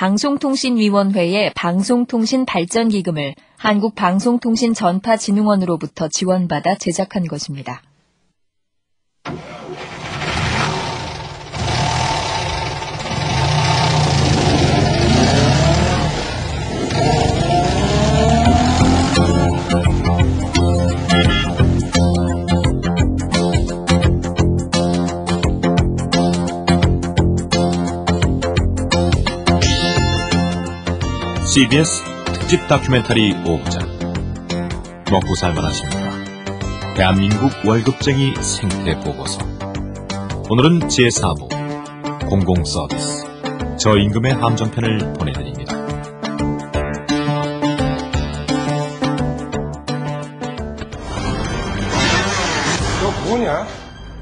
방송통신위원회의 방송통신발전기금을 한국방송통신전파진흥원으로부터 지원받아 제작한 것입니다. CBS 특집 다큐멘터리 5부작 먹고 살만하십니까? 대한민국 월급쟁이 생태 보고서 오늘은 제4부 공공서비스 저임금의 함정편을 보내드립니다. 너 뭐냐?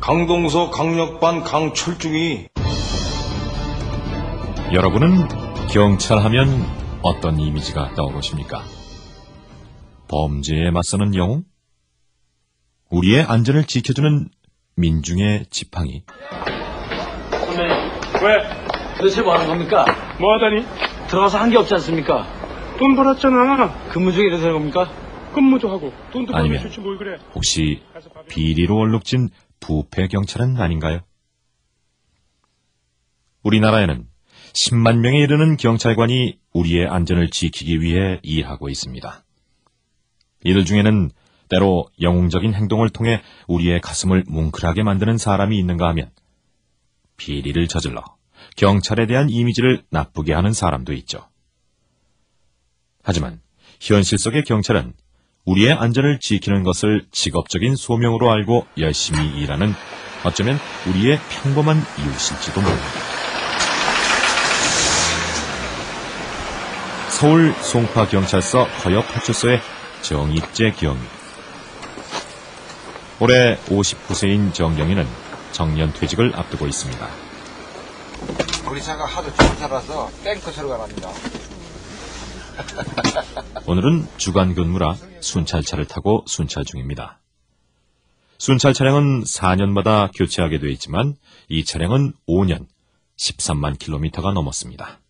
강동서 강력반 강철중이 여러분은 경찰 하면 어떤 이미지가 떠오르십니까? 범죄에 맞서는 영웅? 우리의 안전을 지켜주는 민중의 지팡이? 선배님, 왜? 도대체 뭐 하는 겁니까? 뭐 하다니? 들어가서 한 게 없지 않습니까? 돈 벌었잖아. 근무 중에 그런 겁니까? 근무도 하고 돈도 아니면 좋지 뭘 그래. 혹시 비리로 얼룩진 부패 경찰은 아닌가요? 우리나라에는 10만 명에 이르는 경찰관이 우리의 안전을 지키기 위해 일하고 있습니다. 이들 중에는 때로 영웅적인 행동을 통해 우리의 가슴을 뭉클하게 만드는 사람이 있는가 하면 비리를 저질러 경찰에 대한 이미지를 나쁘게 하는 사람도 있죠. 하지만 현실 속의 경찰은 우리의 안전을 지키는 것을 직업적인 소명으로 알고 열심히 일하는 어쩌면 우리의 평범한 이웃일지도 모릅니다. 서울 송파경찰서 허여파출소의 정익재 경위. 올해 59세인 정경위는 정년 퇴직을 앞두고 있습니다. 우리 차가 하도 좋은 차라서 탱크 소리가 납니다. 오늘은 주간 근무라 순찰차를 타고 순찰 중입니다. 순찰 차량은 4년마다 교체하게 돼 있지만 이 차량은 5년, 13만 킬로미터가 넘었습니다.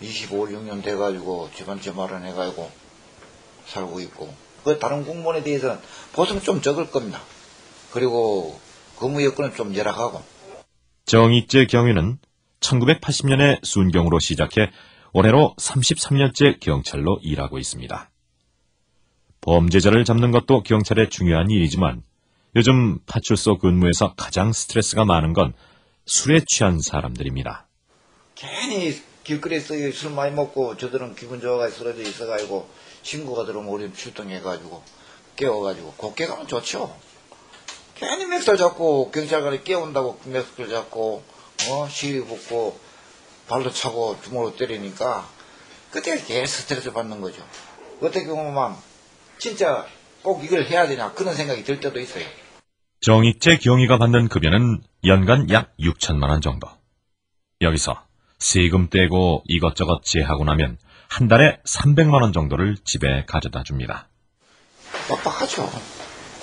25, 6년 돼가지고 집안 제 마련해가지고 살고 있고 그 다른 공무원에 대해서는 보상 좀 적을 겁니다. 그리고 근무 여건은 좀 열악하고 정익재 경위는 1980년에 순경으로 시작해 올해로 33년째 경찰로 일하고 있습니다. 범죄자를 잡는 것도 경찰의 중요한 일이지만 요즘 파출소 근무에서 가장 스트레스가 많은 건 술에 취한 사람들입니다. 괜히 길거리에서 술 많이 먹고 저들은 기분 좋아가 쓰러져 있어가지고 친구가 들어오면 우리 출동해가지고 깨워가지고 곱게 가면 좋죠. 괜히 맥살 잡고 경찰관이 깨운다고 맥살 잡고 어 시리 붓고 발로 차고 주먹으로 때리니까 그때 계속 스트레스 받는 거죠. 어떻게 보면 진짜 꼭 이걸 해야 되나 그런 생각이 들 때도 있어요. 정익재 경위가 받는 급여는 연간 약 6천만 원 정도. 여기서 세금 떼고 이것저것 제하고 나면 한 달에 300만 원 정도를 집에 가져다 줍니다. 빡빡하죠.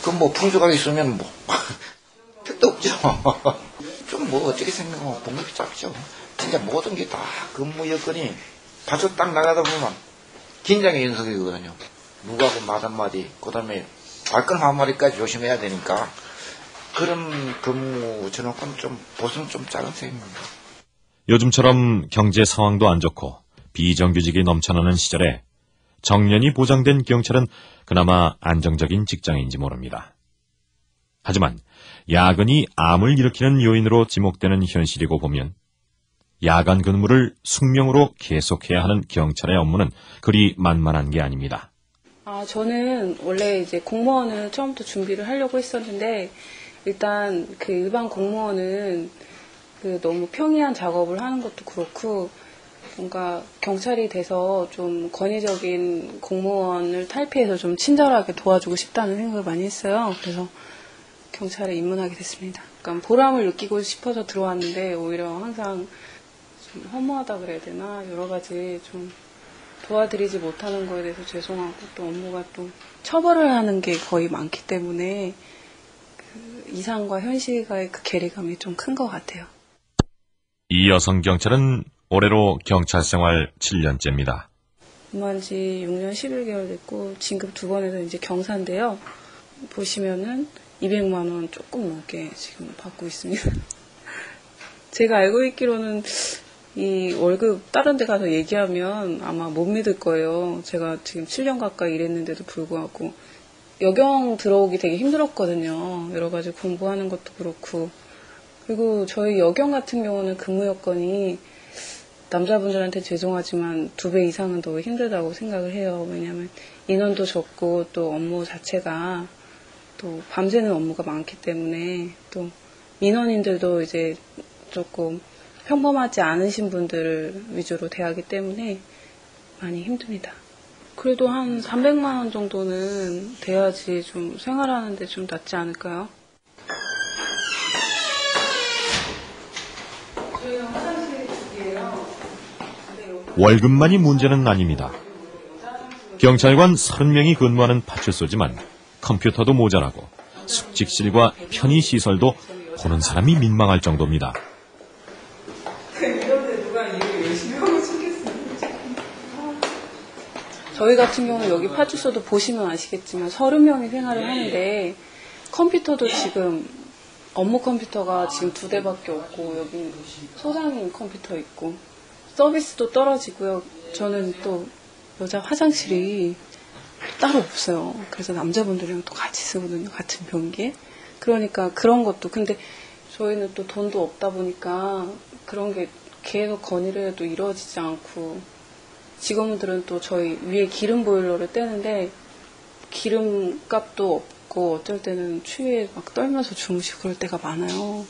그럼 뭐 풍수가 있으면 뭐 택도 없죠. 좀 뭐 어떻게 생각하면 봉급이 작죠. 진짜 모든 게 다 근무 여건이 파서 딱 나가다 보면 긴장의 연속이거든요. 누구하고 말 한마디, 그 다음에 발끈 한마디까지 조심해야 되니까 그런 근무 저녁은 좀 보수는 좀 작은 셈입니다. 요즘처럼 경제 상황도 안 좋고 비정규직이 넘쳐나는 시절에 정년이 보장된 경찰은 그나마 안정적인 직장인지 모릅니다. 하지만 야근이 암을 일으키는 요인으로 지목되는 현실이고 보면 야간 근무를 숙명으로 계속해야 하는 경찰의 업무는 그리 만만한 게 아닙니다. 아, 저는 원래 이제 공무원을 처음부터 준비를 하려고 했었는데, 일단 그 일반 공무원은 그 너무 평이한 작업을 하는 것도 그렇고, 뭔가 경찰이 돼서 좀 권위적인 공무원을 탈피해서 좀 친절하게 도와주고 싶다는 생각을 많이 했어요. 그래서 경찰에 입문하게 됐습니다. 그러니까 보람을 느끼고 싶어서 들어왔는데, 오히려 항상 좀 허무하다 그래야 되나, 여러 가지 좀 도와드리지 못하는 거에 대해서 죄송하고 또 업무가 또 처벌을 하는 게 거의 많기 때문에 그 이상과 현실과의 그 괴리감이 좀 큰 것 같아요. 이 여성 경찰은 올해로 경찰 생활 7년째입니다. 근무한 지 6년 11개월 됐고 진급 두 번에서 이제 경사인데요. 보시면은 200만 원 조금 넘게 지금 받고 있습니다. 제가 알고 있기로는 이 월급 다른 데 가서 얘기하면 아마 못 믿을 거예요. 제가 지금 7년 가까이 일했는데도 불구하고 여경 들어오기 되게 힘들었거든요. 여러 가지 공부하는 것도 그렇고 그리고 저희 여경 같은 경우는 근무 여건이 남자분들한테 죄송하지만 두 배 이상은 더 힘들다고 생각을 해요. 왜냐하면 인원도 적고 또 업무 자체가 또 밤새는 업무가 많기 때문에 또 민원인들도 이제 조금 평범하지 않으신 분들을 위주로 대하기 때문에 많이 힘듭니다. 그래도 한 300만 원 정도는 돼야지 좀 생활하는데 좀 낫지 않을까요? 월급만이 문제는 아닙니다. 경찰관 30명이 근무하는 파출소지만 컴퓨터도 모자라고 숙직실과 편의시설도 보는 사람이 민망할 정도입니다. 저희 같은 경우는 여기 파출소도 보시면 아시겠지만 30명이 생활을 하는데 컴퓨터도 지금 업무 컴퓨터가 지금 두 대밖에 없고 여기 소장님 컴퓨터 있고 서비스도 떨어지고요. 저는 또 여자 화장실이 따로 없어요. 그래서 남자분들이랑 또 같이 쓰거든요. 같은 변기에. 그러니까 그런 것도 근데 저희는 또 돈도 없다 보니까 그런 게 계속 건의를 해도 이루어지지 않고 직원들은 또 저희 위에 기름 보일러를 떼는데 기름 값도 없고 어쩔 때는 추위에 막 떨면서 주무시고 그럴 때가 많아요.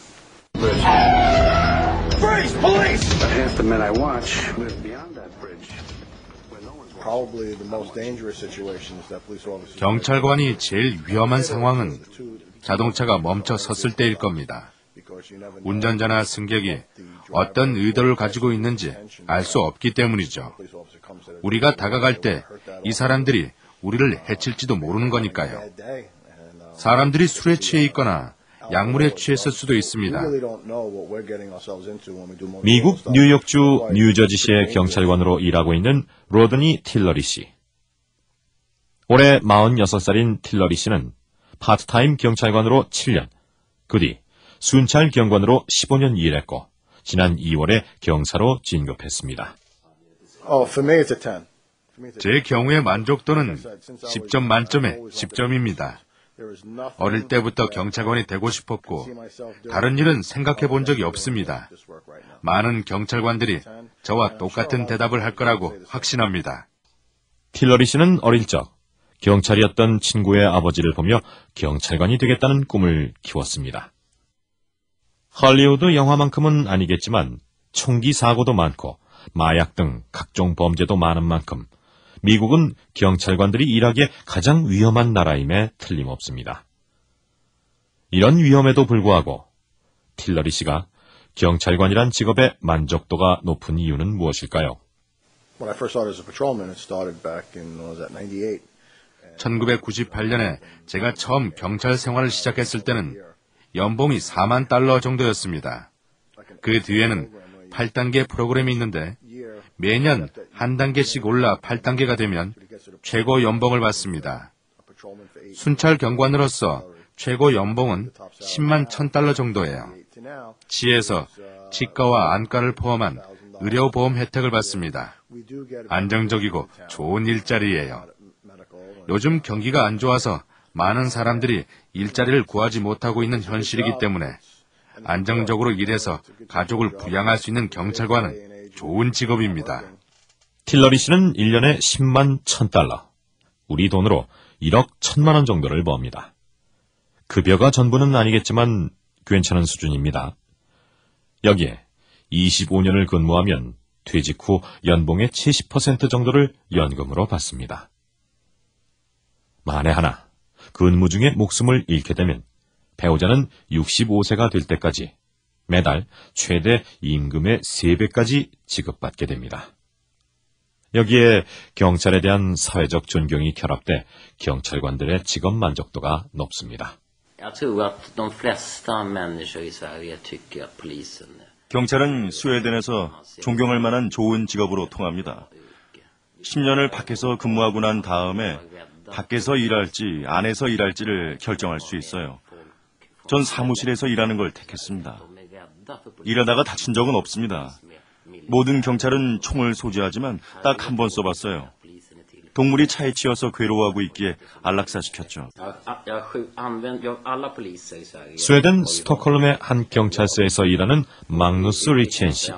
Half the men I watch live beyond that bridge. Probably the most dangerous situation is that police officers. 경찰관이 제일 위험한 상황은 자동차가 멈춰 섰을 때일 겁니다. 운전자나 승객이 어떤 의도를 가지고 있는지 알 수 없기 때문이죠. 우리가 다가갈 때 이 사람들이 우리를 해칠지도 모르는 거니까요. 사람들이 술에 취해 있거나 약물에 취했을 수도 있습니다. 미국 뉴욕주 뉴저지시의 경찰관으로 일하고 있는 로드니 틸러리 씨. 올해 46살인 틸러리 씨는 파트타임 경찰관으로 7년, 그 뒤 순찰 경관으로 15년 일했고 지난 2월에 경사로 진급했습니다. Oh, for me it's a 10. For me it's a 제 경우의 만족도는 10점 만점에 10점입니다. 어릴 때부터 경찰관이 되고 싶었고 다른 일은 생각해 본 적이 없습니다. 많은 경찰관들이 저와 똑같은 대답을 할 거라고 확신합니다. 틸러리 씨는 어릴 적 경찰이었던 친구의 아버지를 보며 경찰관이 되겠다는 꿈을 키웠습니다. 헐리우드 영화만큼은 아니겠지만 총기 사고도 많고 마약 등 각종 범죄도 많은 만큼 미국은 경찰관들이 일하기에 가장 위험한 나라임에 틀림없습니다. 이런 위험에도 불구하고 틸러리 씨가 경찰관이란 직업의 만족도가 높은 이유는 무엇일까요? When I first started as a patrolman, it started back in, what was that, 98. 1998년에 제가 처음 경찰 생활을 시작했을 때는 연봉이 4만 달러 정도였습니다. 그 뒤에는 8단계 프로그램이 있는데 매년 한 단계씩 올라 8단계가 되면 최고 연봉을 받습니다. 순찰 경관으로서 최고 연봉은 10만 1000달러 정도예요. 시에서 치과와 안과를 포함한 의료보험 혜택을 받습니다. 안정적이고 좋은 일자리예요. 요즘 경기가 안 좋아서 많은 사람들이 일자리를 구하지 못하고 있는 현실이기 때문에 안정적으로 일해서 가족을 부양할 수 있는 경찰관은 좋은 직업입니다. 틸러리 씨는 1년에 10만 1000달러, 우리 돈으로 1억 1000만 원 정도를 법니다. 급여가 전부는 아니겠지만 괜찮은 수준입니다. 여기에 25년을 근무하면 퇴직 후 연봉의 70% 정도를 연금으로 받습니다. 만에 하나 근무 중에 목숨을 잃게 되면 배우자는 65세가 될 때까지 매달 최대 임금의 3배까지 지급받게 됩니다. 여기에 경찰에 대한 사회적 존경이 결합돼 경찰관들의 직업 만족도가 높습니다. 경찰은 스웨덴에서 존경할 만한 좋은 직업으로 통합니다. 10년을 밖에서 근무하고 난 다음에 밖에서 일할지 안에서 일할지를 결정할 수 있어요. 전 사무실에서 일하는 걸 택했습니다. 일하다가 다친 적은 없습니다. 모든 경찰은 총을 소지하지만 딱 한 번 써봤어요. 동물이 차에 치여서 괴로워하고 있기에 안락사시켰죠. 스웨덴 스톡홀름의 한 경찰서에서 일하는 magnu스 리치엔 씨.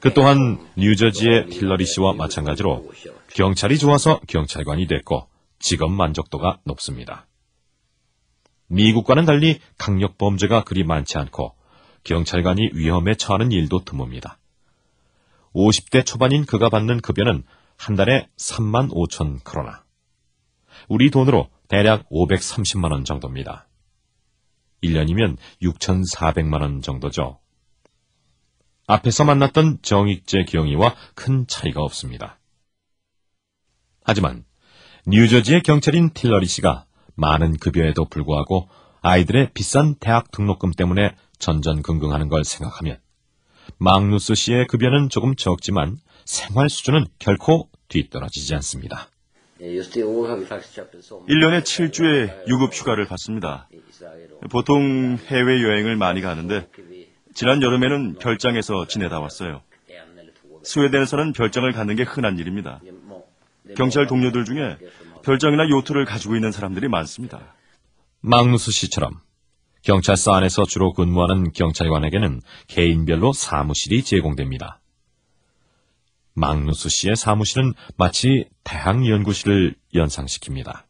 그 또한 뉴저지의 힐러리 씨와 마찬가지로 경찰이 좋아서 경찰관이 됐고 직업 만족도가 높습니다. 미국과는 달리 강력 범죄가 그리 많지 않고 경찰관이 위험에 처하는 일도 드뭅니다. 50대 초반인 그가 받는 급여는 한 달에 3만 5천 크로나. 우리 돈으로 대략 530만 원 정도입니다. 1년이면 6,400만 원 정도죠. 앞에서 만났던 정익재 경위와 큰 차이가 없습니다. 하지만 뉴저지의 경찰인 틸러리 씨가 많은 급여에도 불구하고 아이들의 비싼 대학 등록금 때문에 전전긍긍하는 걸 생각하면 막누스 씨의 급여는 조금 적지만 생활 수준은 결코 뒤떨어지지 않습니다. 1년에 7주의 유급 휴가를 받습니다. 보통 해외여행을 많이 가는데 지난 여름에는 별장에서 지내다 왔어요. 스웨덴에서는 별장을 갖는 게 흔한 일입니다. 경찰 동료들 중에 별장이나 요트를 가지고 있는 사람들이 많습니다. 막누스 씨처럼 경찰서 안에서 주로 근무하는 경찰관에게는 개인별로 사무실이 제공됩니다. 막누스 씨의 사무실은 마치 대학 연구실을 연상시킵니다.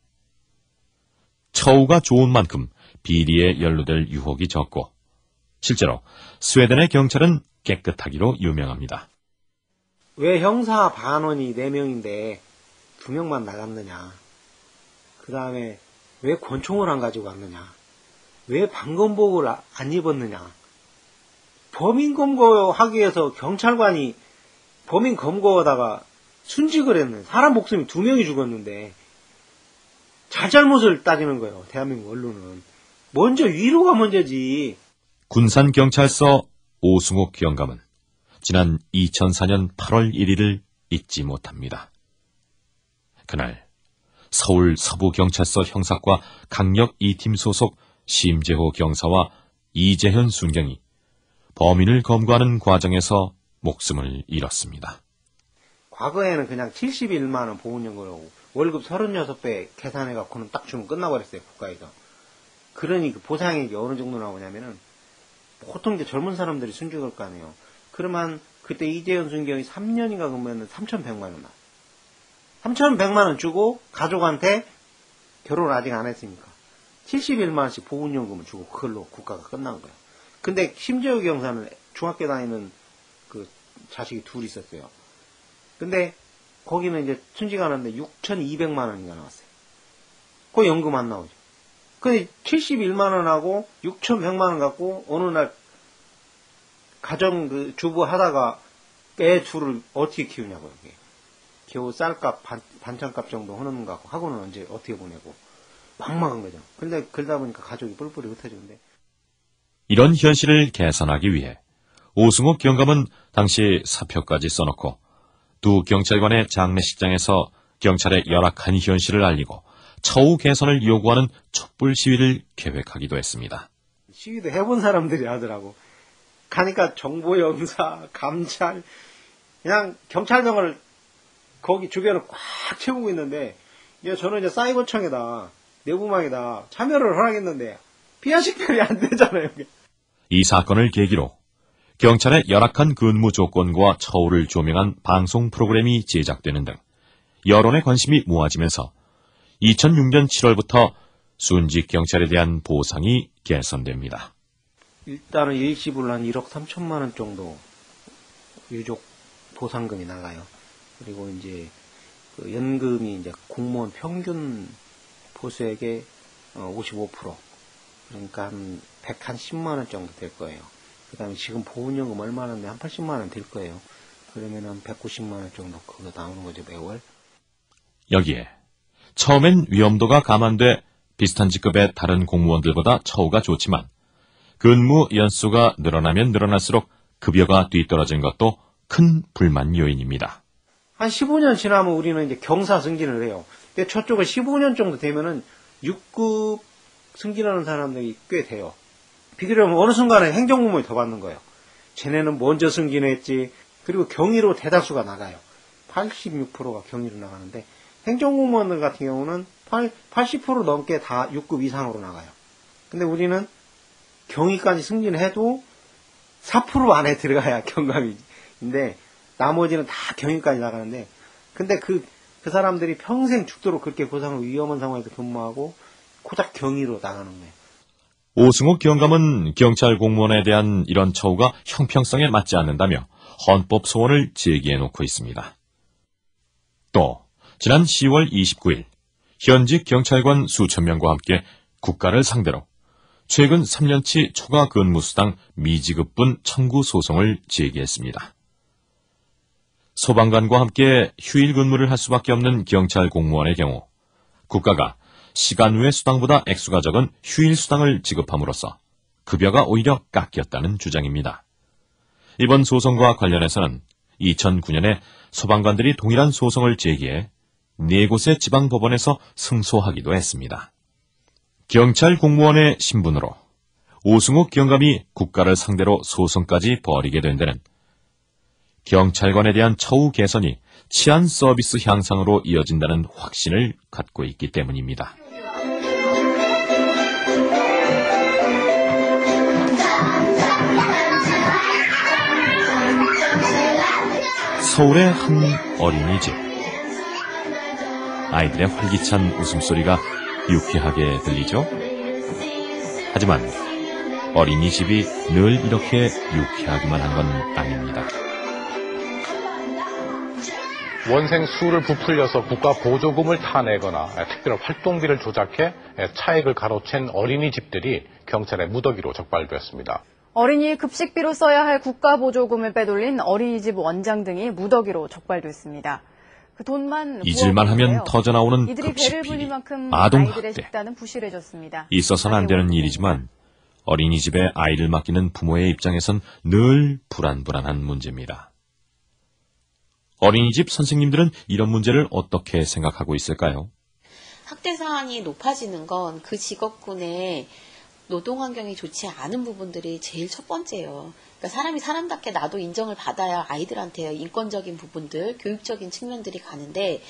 처우가 좋은 만큼 비리에 연루될 유혹이 적고 실제로 스웨덴의 경찰은 깨끗하기로 유명합니다. 왜 형사 반원이 4명인데 2명만 나갔느냐? 그 다음에 왜 권총을 안 가지고 갔느냐? 왜 방검복을 아- 안 입었느냐? 범인 검거하기 위해서 경찰관이 범인 검거하다가 순직을 했네. 사람 목숨이 두 명이 죽었는데 잘잘못을 따지는 거예요. 대한민국 언론은. 먼저 위로가 먼저지. 군산경찰서 오승옥 경감은 지난 2004년 8월 1일을 잊지 못합니다. 그날 서울 서부경찰서 형사과 강력 2팀 소속 심재호 경사와 이재현 순경이 범인을 검거하는 과정에서 목숨을 잃었습니다. 과거에는 그냥 71만 원 보훈연금으로 월급 36배 계산해 갖고는 딱 주면 끝나버렸어요 국가에서. 그러니 그 보상이 이제 어느 정도 나오냐면은 보통 이제 젊은 사람들이 순직을 거 아니에요. 그러면 그때 이재현 순경이 3년인가 그러면 3,100만 원 나. 3,100만 원 주고 가족한테 결혼을 아직 안 했으니까 71만 원씩 보훈연금을 주고 그걸로 국가가 끝난 거예요. 근데 심재호 경사는 중학교 다니는 그 자식이 둘 있었어요. 근데 거기는 이제 순직하는데 6,200만 원인가 나왔어요. 그 연금 안 나오죠. 근데 71만 원하고 6,100만 원 갖고 어느 날 가정 그 주부 하다가 애 둘을 어떻게 키우냐고요. 겨우 쌀값 반, 반찬값 정도 하는 거 학원은 언제 어떻게 보내고 막막한 거죠. 근데 그러다 보니까 가족이 뿔뿔이 흩어지는데 이런 현실을 개선하기 위해 오승옥 경감은 당시 사표까지 써놓고 두 경찰관의 장례식장에서 경찰의 열악한 현실을 알리고 처우 개선을 요구하는 촛불 시위를 계획하기도 했습니다. 시위도 해본 사람들이 하더라고. 가니까 정보영사, 감찰, 그냥 경찰병을 거기 주변을 꽉 채우고 있는데, 저는 이제 사이버청에다, 내부망에다 참여를 허락했는데, 피하 식별이 안 되잖아요, 이게. 이 사건을 계기로 경찰의 열악한 근무 조건과 처우를 조명한 방송 프로그램이 제작되는 등 여론의 관심이 모아지면서 2006년 7월부터 순직 경찰에 대한 보상이 개선됩니다. 일단은 일시불로 한 1억 3천만 원 정도 유족 보상금이 나가요. 그리고 이제 그 연금이 이제 공무원 평균 보수액의 55% 그러니까 한 110만 원 정도 될 거예요. 그 다음에 지금 보훈연금 얼마나인데 한 80만 원 될 거예요. 그러면 한 190만 원 정도 그거 나오는 거죠, 매월. 여기에 처음엔 위험도가 감안돼 비슷한 직급의 다른 공무원들보다 처우가 좋지만 근무 연수가 늘어나면 늘어날수록 급여가 뒤떨어진 것도 큰 불만 요인입니다. 한 15년 지나면 우리는 이제 경사 승진을 해요. 근데 저쪽은 15년 정도 되면은 6급 승진하는 사람들이 꽤 돼요. 비교를 하면 어느 순간에 행정공무원이 더 받는 거예요. 쟤네는 먼저 승진했지. 그리고 경위로 대다수가 나가요. 86%가 경위로 나가는데 행정공무원들 같은 경우는 8, 80% 넘게 다 6급 이상으로 나가요. 근데 우리는 경위까지 승진해도 4% 안에 들어가야 경감인데 나머지는 다 경위까지 나가는데 근데 그, 그 사람들이 평생 죽도록 그렇게 고상을 위험한 상황에서 근무하고 고작 경위로 나가는 거예요. 오승욱 경감은 경찰 공무원에 대한 이런 처우가 형평성에 맞지 않는다며 헌법 소원을 제기해 놓고 있습니다. 또 지난 10월 29일 현직 경찰관 수천 명과 함께 국가를 상대로 최근 3년치 초과 근무수당 미지급분 청구 소송을 제기했습니다. 소방관과 함께 휴일 근무를 할 수밖에 없는 경찰 공무원의 경우 국가가 시간 외 수당보다 액수가 적은 휴일 수당을 지급함으로써 급여가 오히려 깎였다는 주장입니다. 이번 소송과 관련해서는 2009년에 소방관들이 동일한 소송을 제기해 네 곳의 지방 법원에서 승소하기도 했습니다. 경찰 공무원의 신분으로 오승욱 경감이 국가를 상대로 소송까지 벌이게 된 데는 경찰관에 대한 처우 개선이 치안 서비스 향상으로 이어진다는 확신을 갖고 있기 때문입니다. 서울의 한 어린이집. 아이들의 활기찬 웃음소리가 유쾌하게 들리죠? 하지만 어린이집이 늘 이렇게 유쾌하기만 한 건 아닙니다. 원생 수를 부풀려서 국가 보조금을 타내거나 특별한 활동비를 조작해 차익을 가로챈 어린이집들이 경찰의 무더기로 적발되었습니다. 어린이 급식비로 써야 할 국가 보조금을 빼돌린 어린이집 원장 등이 무더기로 적발됐습니다. 그 돈만 잊을만 하면 터져나오는 급식비, 불릴 만큼 아동 아이들의 학대. 식단은 부실해졌습니다. 있어서는 안 되는 일이지만 어린이집에 아이를 맡기는 부모의 입장에선 늘 불안불안한 문제입니다. 어린이집 선생님들은 이런 문제를 어떻게 생각하고 있을까요? 학대 사안이 높아지는 건 그 직업군의 노동 환경이 좋지 않은 부분들이 제일 첫 번째예요. 그러니까 사람이 사람답게 나도 인정을 받아야 아이들한테 인권적인 부분들, 교육적인 측면들이 가는데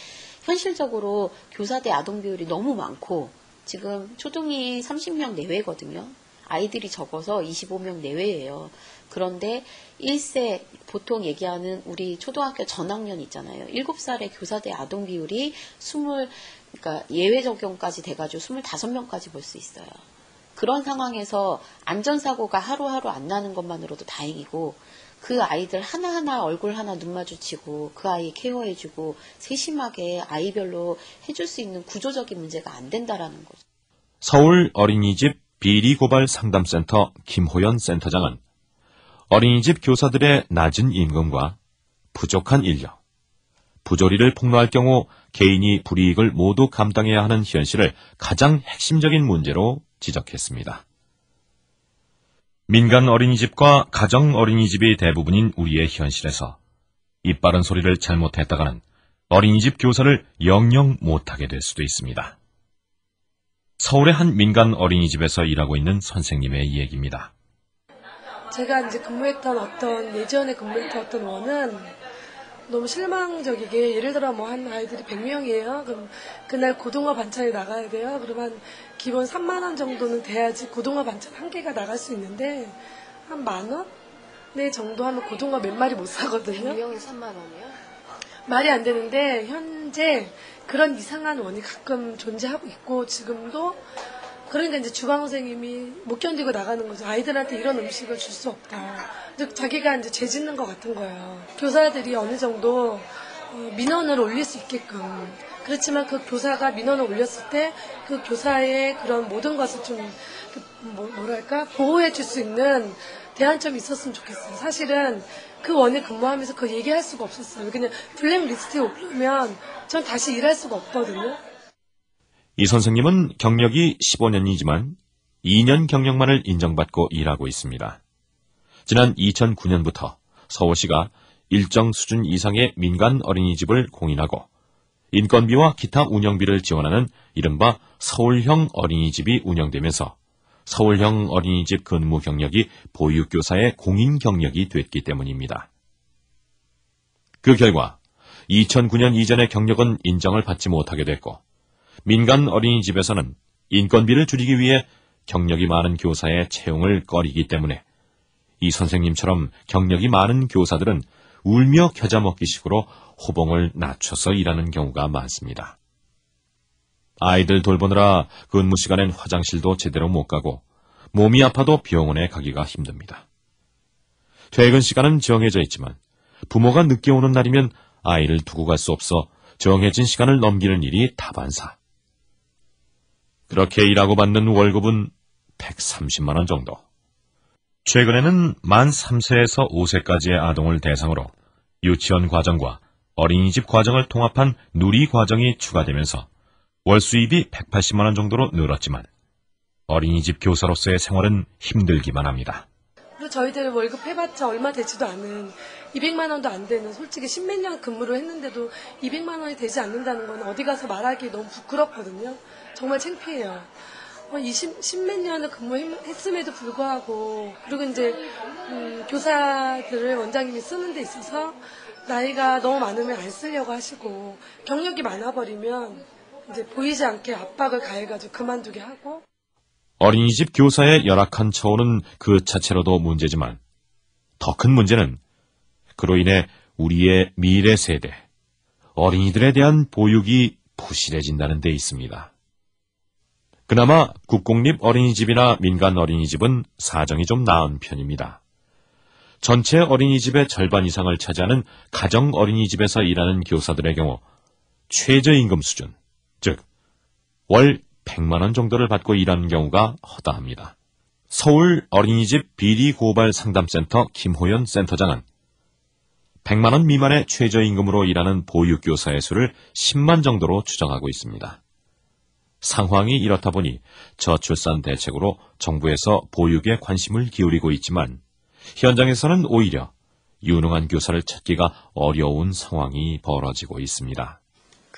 현실적으로 교사대 아동 비율이 너무 많고 지금 초등이 30명 내외거든요. 아이들이 적어서 25명 내외예요. 그런데 1세 보통 얘기하는 우리 초등학교 전학년 있잖아요. 7살의 교사대 아동 비율이 20 그러니까 예외 적용까지 돼 가지고 25명까지 볼 수 있어요. 그런 상황에서 안전사고가 하루하루 안 나는 것만으로도 다행이고 그 아이들 하나하나 얼굴 하나 눈 마주치고 그 아이 케어해주고 세심하게 아이별로 해줄 수 있는 구조적인 문제가 안 된다라는 거죠. 서울 어린이집 비리 고발 상담센터 김호연 센터장은 어린이집 교사들의 낮은 임금과 부족한 인력, 부조리를 폭로할 경우 개인이 불이익을 모두 감당해야 하는 현실을 가장 핵심적인 문제로 지적했습니다. 민간 어린이집과 가정 어린이집이 대부분인 우리의 현실에서 입 바른 소리를 잘못했다가는 어린이집 교사를 영영 못하게 될 수도 있습니다. 서울의 한 민간 어린이집에서 일하고 있는 선생님의 이야기입니다. 제가 이제 근무했던 어떤 예전에 근무했던 어떤 원은 너무 실망적이게 예를 들어 뭐 한 아이들이 100명이에요. 그럼 그날 고등어 반찬이 나가야 돼요. 그러면 기본 3만 원 정도는 돼야지 고등어 반찬 한 개가 나갈 수 있는데 한 만 원? 네 정도 하면 고등어 몇 마리 못 사거든요. 100명에 3만 원이요? 말이 안 되는데 현재 그런 이상한 원이 가끔 존재하고 있고 지금도 그러니까 이제 주방 선생님이 못 견디고 나가는 거죠. 아이들한테 이런 음식을 줄 수 없다. 자기가 이제 죄 짓는 것 같은 거예요. 교사들이 어느 정도 어, 민원을 올릴 수 있게끔. 그렇지만 그 교사가 민원을 올렸을 때 그 교사의 그런 모든 것을 좀그 뭐, 뭐랄까 보호해 줄 수 있는 대안점이 있었으면 좋겠어요. 사실은 그 원에 근무하면서 그 얘기할 수가 없었어요. 그냥 블랙리스트에 오르면 전 다시 일할 수가 없거든요. 이 선생님은 경력이 15년이지만 2년 경력만을 인정받고 일하고 있습니다. 지난 2009년부터 서울시가 일정 수준 이상의 민간 어린이집을 공인하고 인건비와 기타 운영비를 지원하는 이른바 서울형 어린이집이 운영되면서 서울형 어린이집 근무 경력이 보육교사의 공인 경력이 됐기 때문입니다. 그 결과 2009년 이전의 경력은 인정을 받지 못하게 됐고 민간 어린이집에서는 인건비를 줄이기 위해 경력이 많은 교사의 채용을 꺼리기 때문에 이 선생님처럼 경력이 많은 교사들은 울며 겨자 먹기식으로 호봉을 낮춰서 일하는 경우가 많습니다. 아이들 돌보느라 근무 시간엔 화장실도 제대로 못 가고 몸이 아파도 병원에 가기가 힘듭니다. 퇴근 시간은 정해져 있지만 부모가 늦게 오는 날이면 아이를 두고 갈 수 없어 정해진 시간을 넘기는 일이 다반사. 그렇게 일하고 받는 월급은 130만 원 정도. 최근에는 만 3세에서 5세까지의 아동을 대상으로 유치원 과정과 어린이집 과정을 통합한 누리 과정이 추가되면서 월 수입이 180만 원 정도로 늘었지만 어린이집 교사로서의 생활은 힘들기만 합니다. 저희들 월급 해봤자 얼마 되지도 않은 200만 원도 안 되는 솔직히 십몇 년 근무를 했는데도 200만 원이 되지 않는다는 건 어디 가서 말하기 너무 부끄럽거든요. 정말 창피해요. 20, 십몇 년을 근무했음에도 불구하고 그리고 이제 음, 교사들을 원장님이 쓰는 데 있어서 나이가 너무 많으면 안 쓰려고 하시고 경력이 많아버리면 이제 보이지 않게 압박을 가해가지고 그만두게 하고 어린이집 교사의 열악한 처우는 그 자체로도 문제지만 더 큰 문제는 그로 인해 우리의 미래 세대, 어린이들에 대한 보육이 부실해진다는 데 있습니다. 그나마 국공립 어린이집이나 민간 어린이집은 사정이 좀 나은 편입니다. 전체 어린이집의 절반 이상을 차지하는 가정 어린이집에서 일하는 교사들의 경우 최저임금 수준, 즉, 월 100만원 정도를 받고 일하는 경우가 허다합니다. 서울 어린이집 비리 고발 상담센터 김호연 센터장은 100만원 미만의 최저임금으로 일하는 보육교사의 수를 10만 정도로 추정하고 있습니다. 상황이 이렇다 보니 저출산 대책으로 정부에서 보육에 관심을 기울이고 있지만 현장에서는 오히려 유능한 교사를 찾기가 어려운 상황이 벌어지고 있습니다.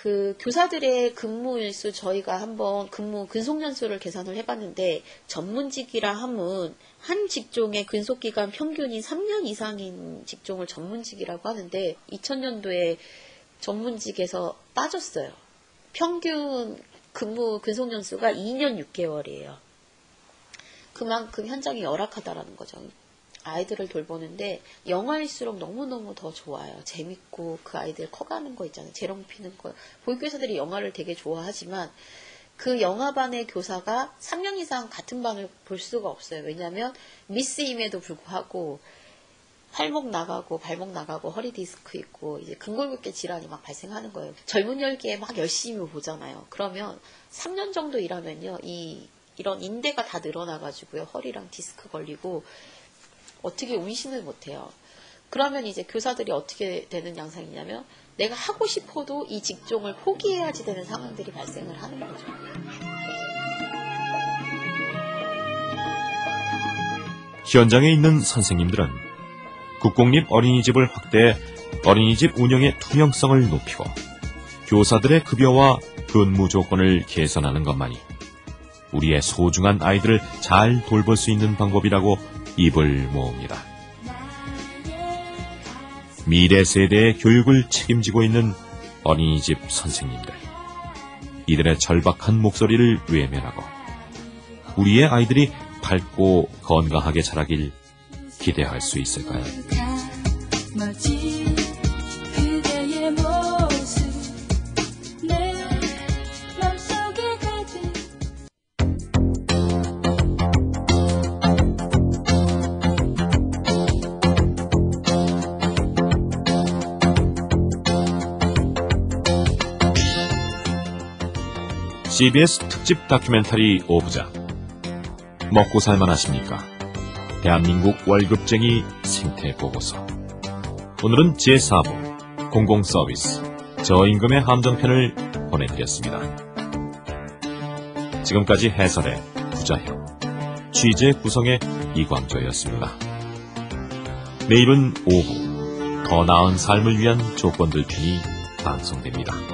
그 교사들의 근무 일수 저희가 한번 근무 근속 연수를 계산을 해봤는데 전문직이라 함은 한 직종의 근속 기간 평균이 3년 이상인 직종을 전문직이라고 하는데 2000년도에 전문직에서 빠졌어요. 평균 근무 근속 연수가 2년 6개월이에요. 그만큼 현장이 열악하다라는 거죠. 아이들을 돌보는데 영화일수록 너무너무 더 좋아요. 재밌고 그 아이들 커가는 거 있잖아요. 재롱 피는 거. 보육교사들이 영화를 되게 좋아하지만 그 영화반의 교사가 3년 이상 같은 반을 볼 수가 없어요. 왜냐하면 미스임에도 불구하고 팔목 나가고 발목 나가고 허리 디스크 있고 이제 근골격계 질환이 막 발생하는 거예요. 젊은 열기에 막 열심히 보잖아요. 그러면 3년 정도 일하면요. 이 이런 인대가 다 늘어나가지고요. 허리랑 디스크 걸리고 어떻게 운신을 못해요. 그러면 이제 교사들이 어떻게 되는 양상이냐면 내가 하고 싶어도 이 직종을 포기해야지 되는 상황들이 발생을 하는 거죠. 현장에 있는 선생님들은 국공립 어린이집을 확대해 어린이집 운영의 투명성을 높이고 교사들의 급여와 근무 조건을 개선하는 것만이 우리의 소중한 아이들을 잘 돌볼 수 있는 방법이라고 입을 모읍니다. 미래 세대의 교육을 책임지고 있는 어린이집 선생님들. 이들의 절박한 목소리를 외면하고 우리의 아이들이 밝고 건강하게 자라길 기대할 수 있을까요? CBS 특집 다큐멘터리 오브자 먹고 살만 하십니까? 대한민국 월급쟁이 생태 보고서 오늘은 제4부 공공서비스 저임금의 함정편을 보내드렸습니다. 지금까지 해설의 부자형 취재 구성의 이광조였습니다. 내일은 오후 더 나은 삶을 위한 조건들 편이 방송됩니다.